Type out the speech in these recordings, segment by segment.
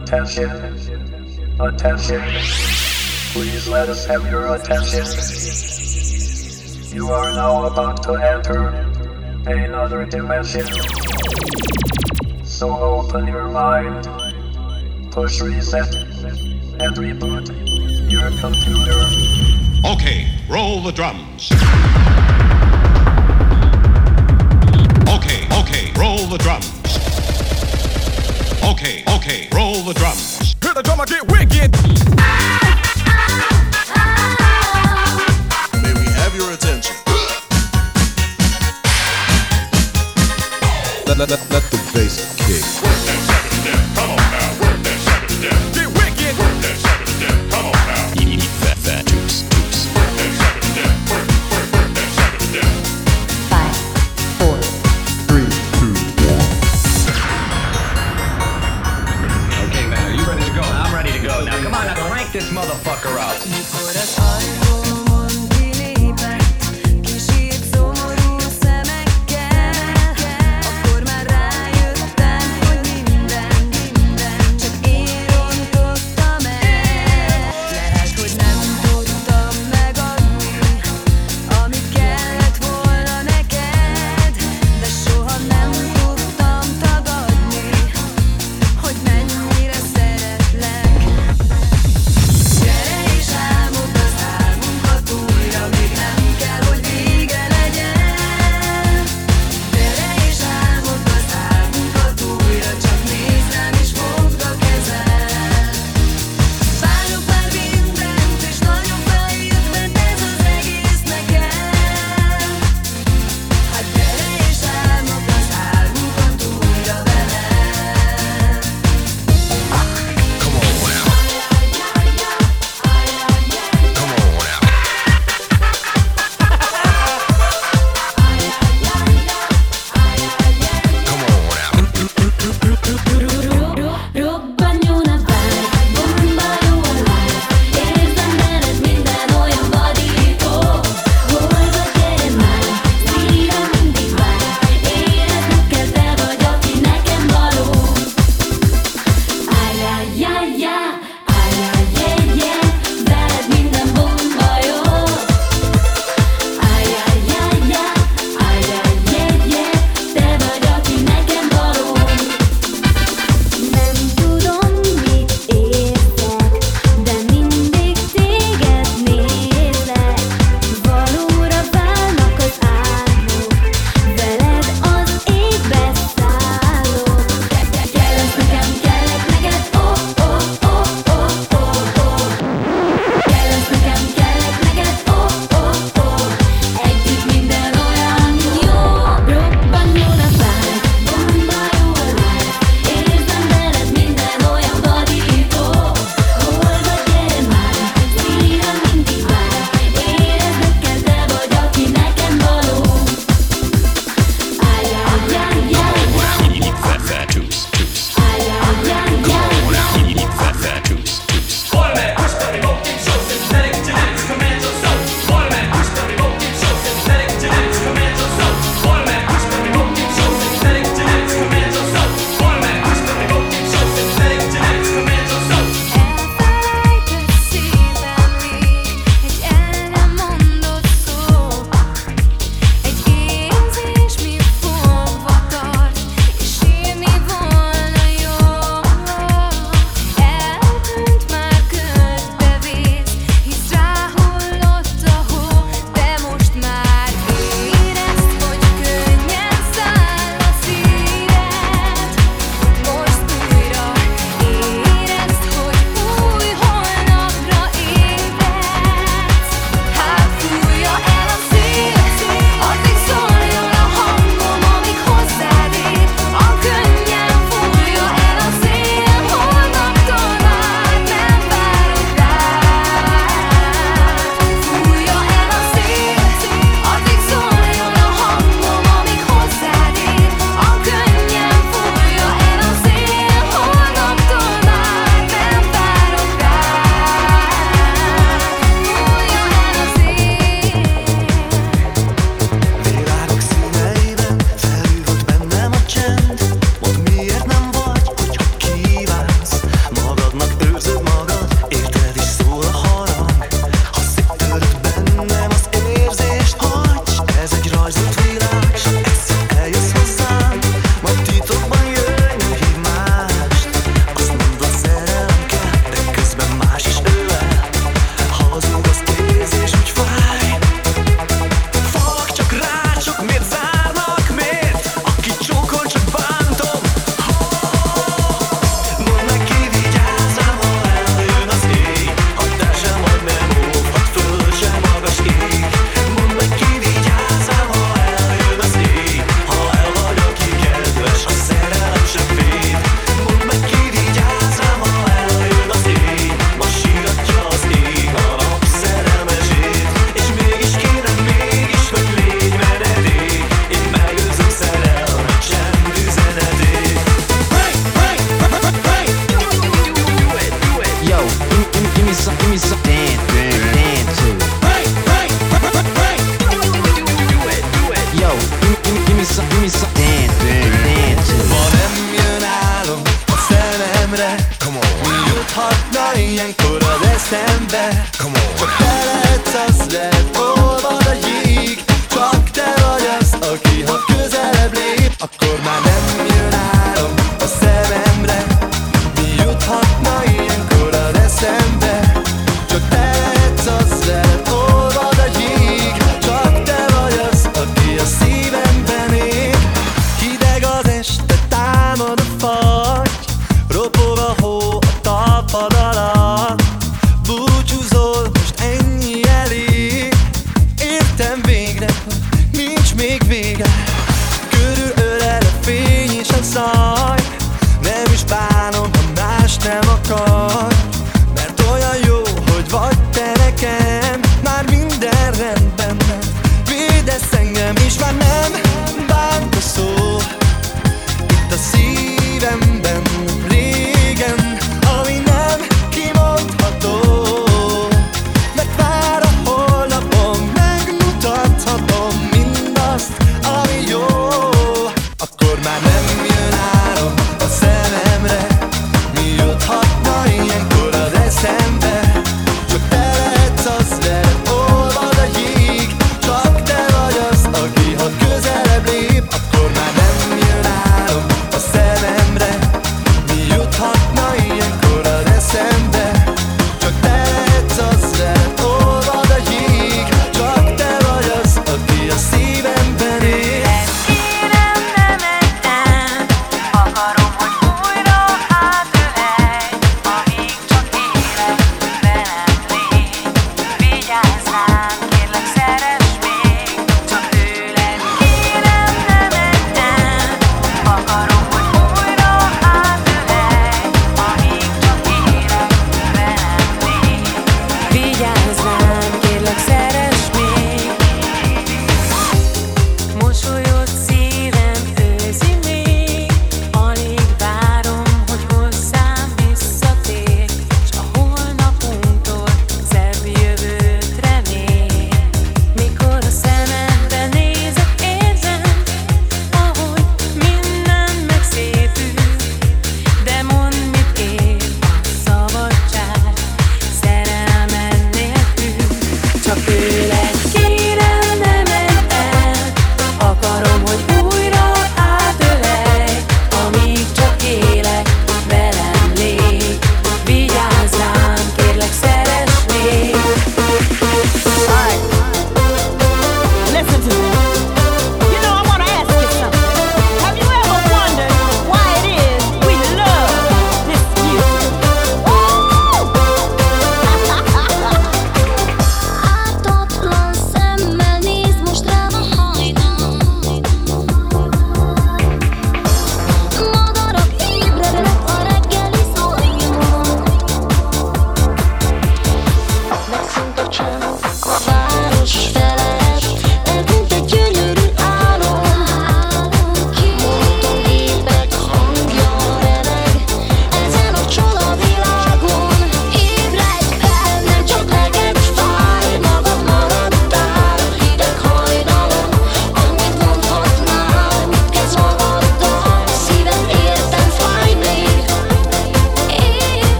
Attention. Attention. Please let us have your attention. You are now about to enter another dimension. So open your mind, push reset, and reboot your computer. Okay, roll the drums. Okay, okay, roll the drums. Okay, okay, roll the drums. Hear the drummer get wicked. May we have your attention? Let, let, let, let the bass kick.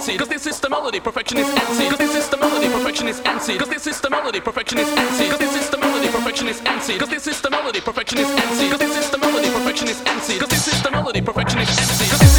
Perfectionist Cause this is the melody, perfectionist MC. Cause this is the melody, perfectionist MC. Cause this is the melody, perfectionist MC. Cause this is the melody, perfectionist MC. Cause this is the melody, perfectionist MC. Cause this is the melody, perfectionist MC. Cause this is the melody,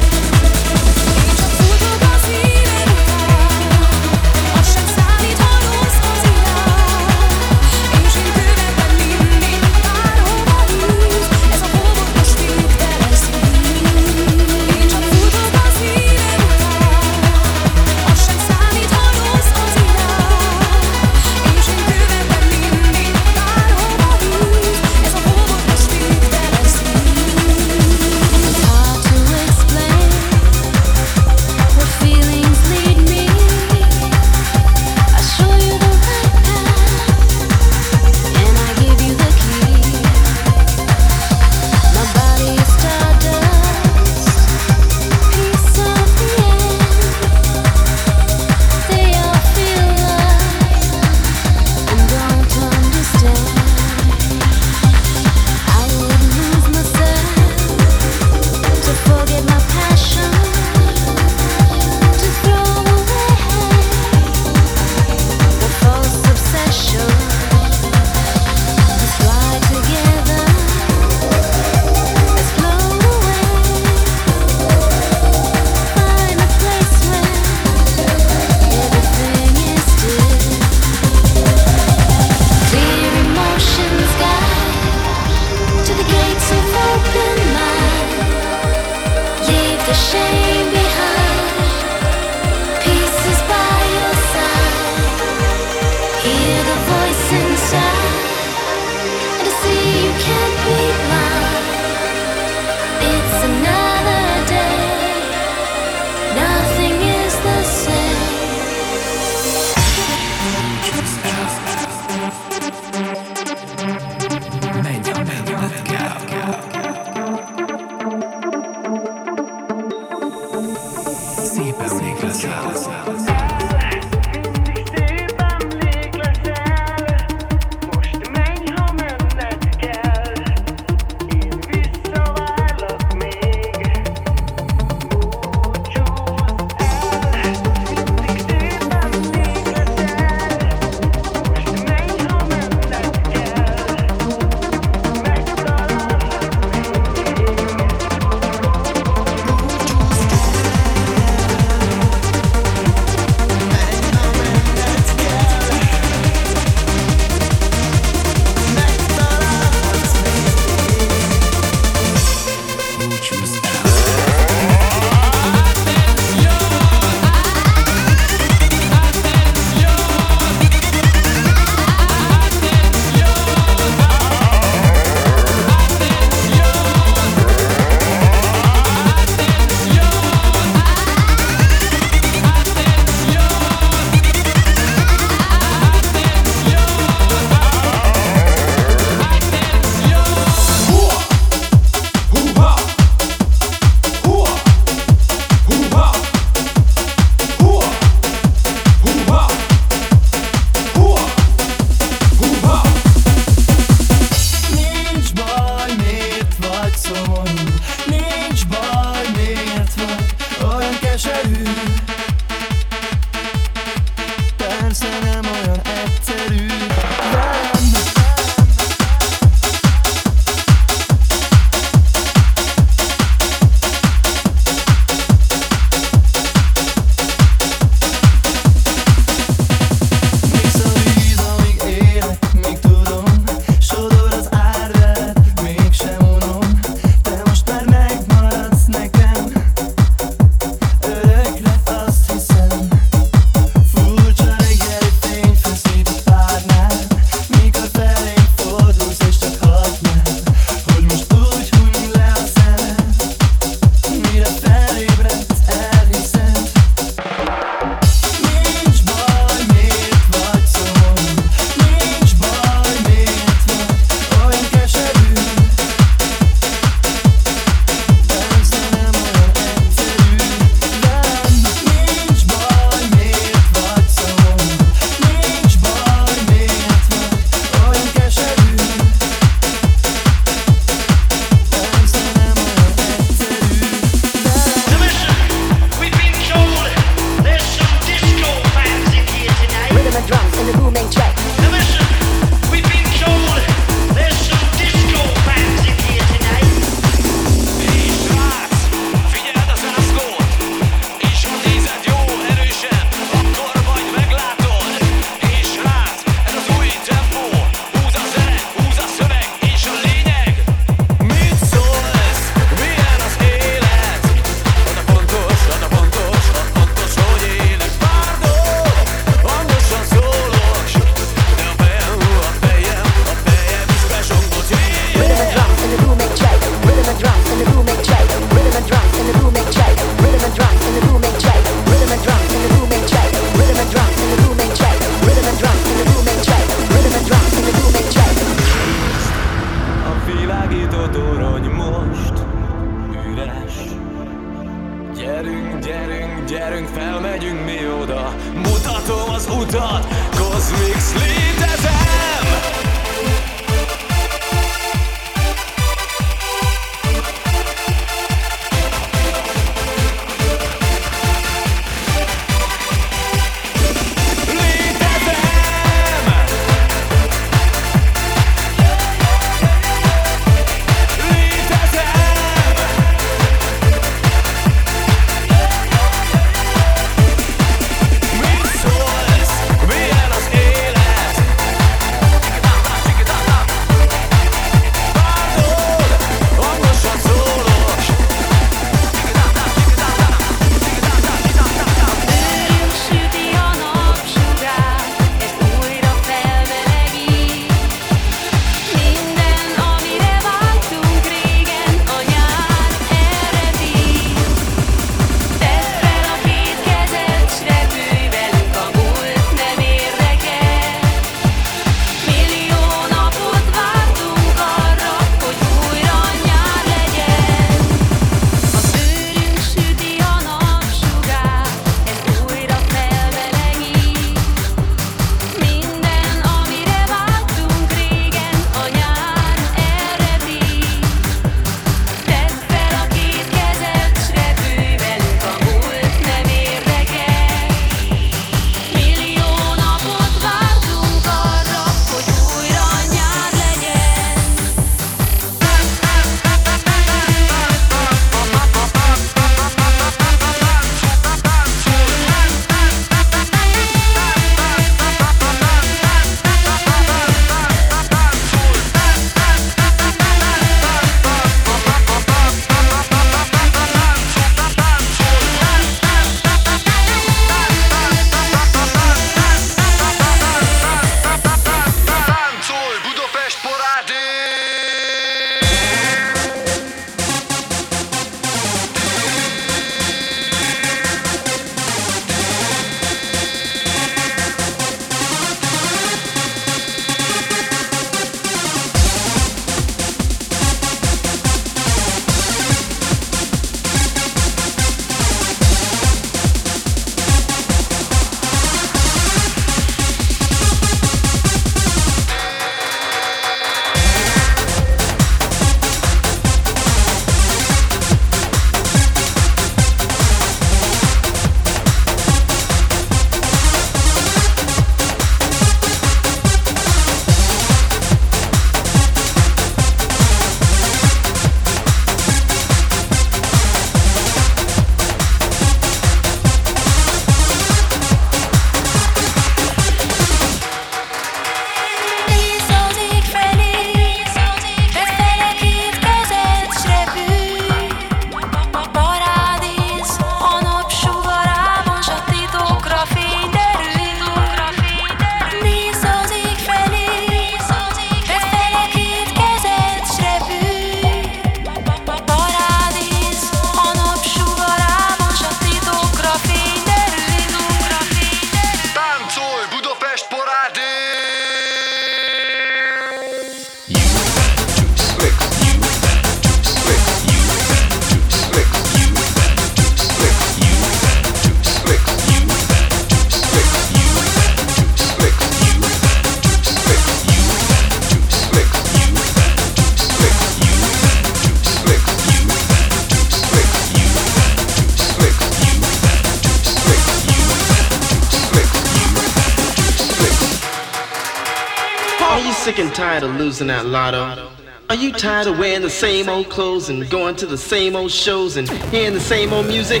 lotto? Are you tired of wearing the same old clothes and going to the same old shows and hearing the same old music?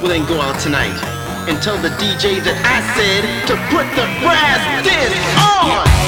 Well then go out tonight and tell the DJ that I said to put the brass disc on!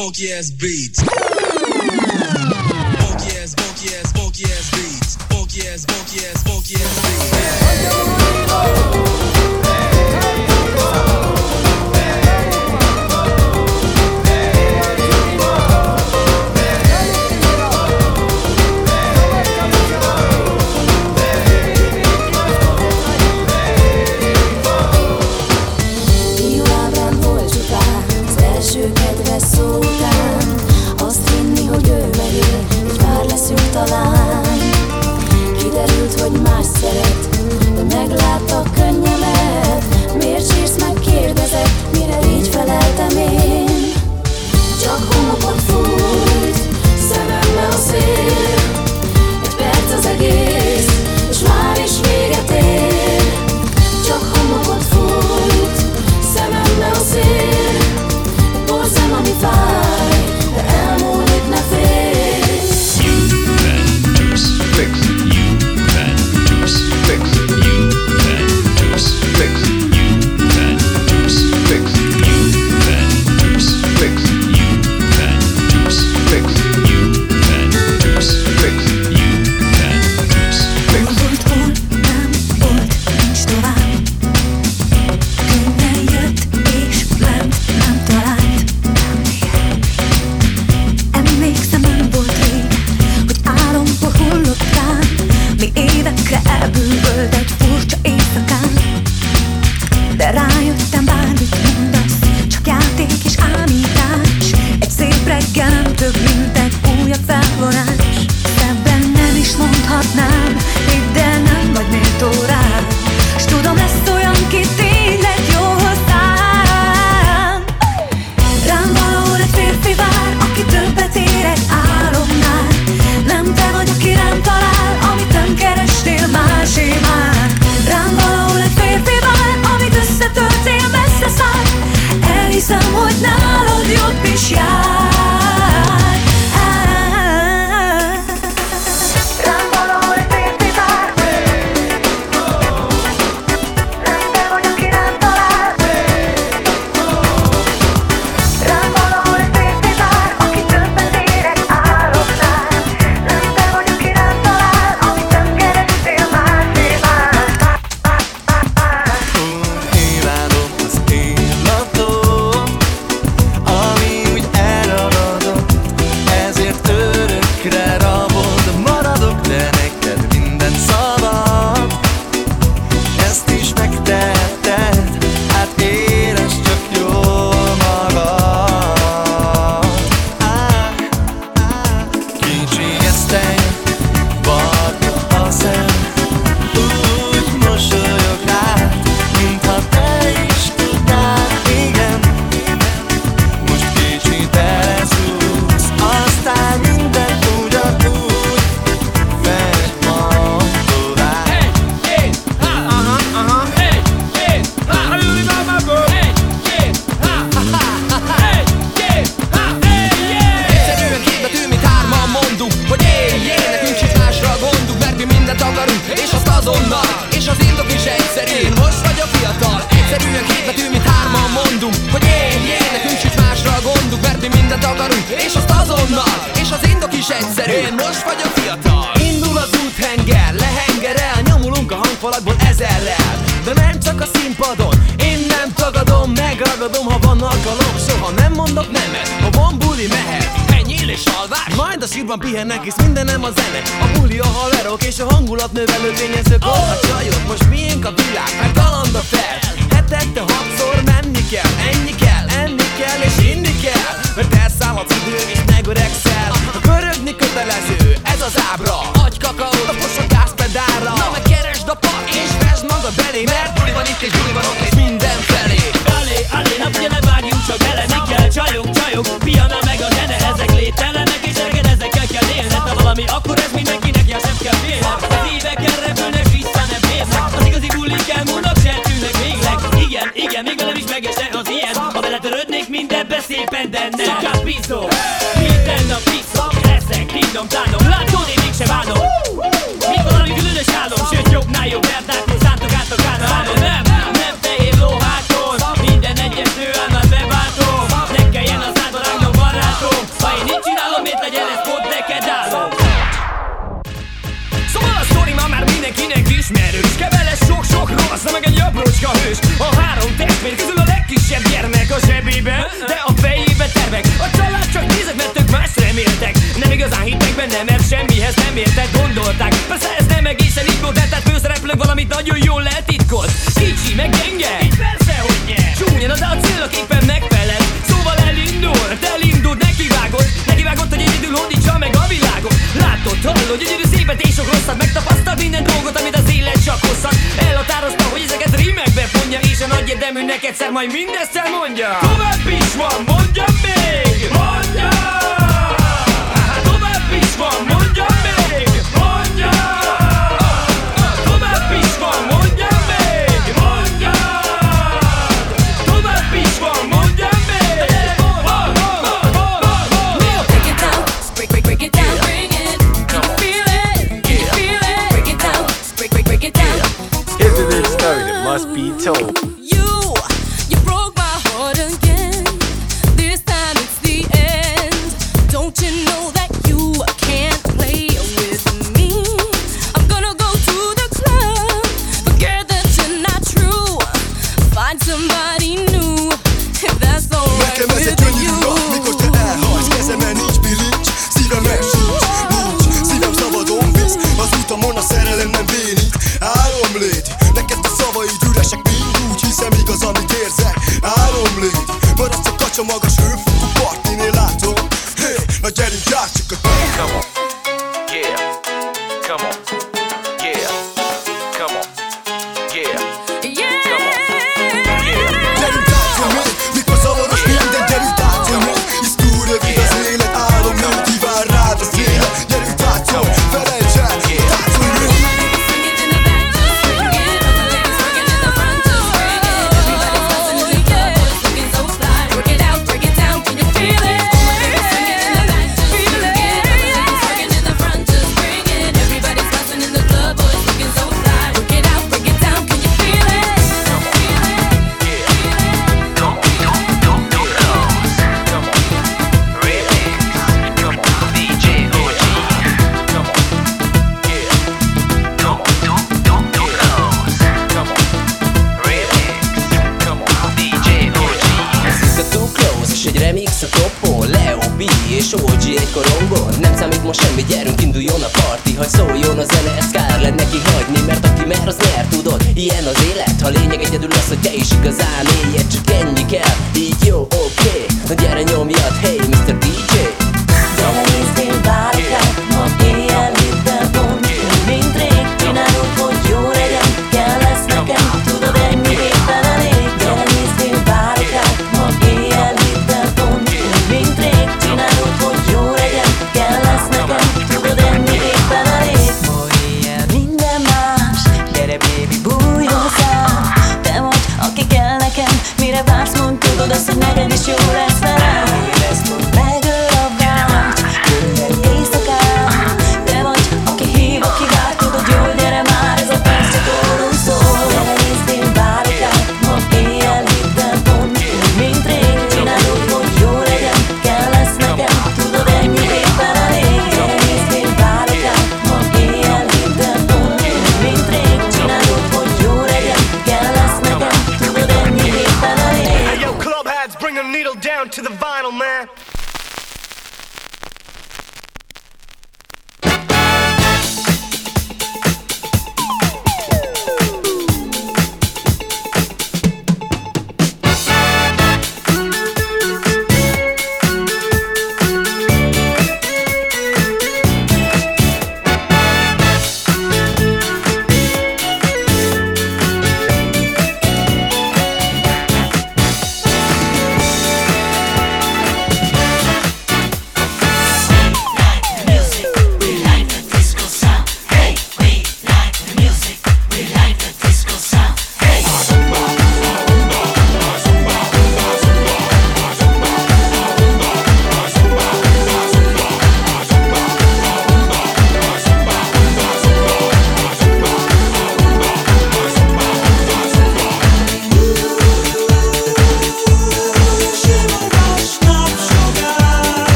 Funky ass beats. Van pihennek, hisz mindenem a zene. A buli, a haverok és a hangulat növelő tényezők oh! A csajok, most miénk a világ, mert kaland fel. Hetente hatszor menni kell, ennyi kell, enni kell és inni kell. Mert elszáll az idő és megöregszel Pörögni kötelező, ez az ábra. Adj kakaót, tapos a gázpedálra Na meg keresd a park és vesd magad belé Mert buli van itt és buli van ott és mindenfelé Elé, elé, ne si będę nel Soka pisu, idę idą tak Aztán hittek bennem, mert semmihez nem érted gondolták. Persze ez nem egészen így volt, de tehát főszereplők valamit nagyon jól letitkolt Kicsi, meg gyenge, így persze, hogy nyer. Csúnyan, szóval de a célnak éppen megfelel Szóval elindult, elindult, nekivágott Nekivágott, hogy egyedül hódítsa meg a világot. Látod, hallod, gyönyörű szépet és sok rosszat. Megtapasztalt minden dolgot, amit az élet csak hosszat Elhatározta, hogy ezeket rímekbe fonja És a nagy érdemű neked egyszer majd mindezt elmondja. Tovább is van, mondjam még! Majd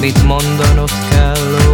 Mit mondanod kell,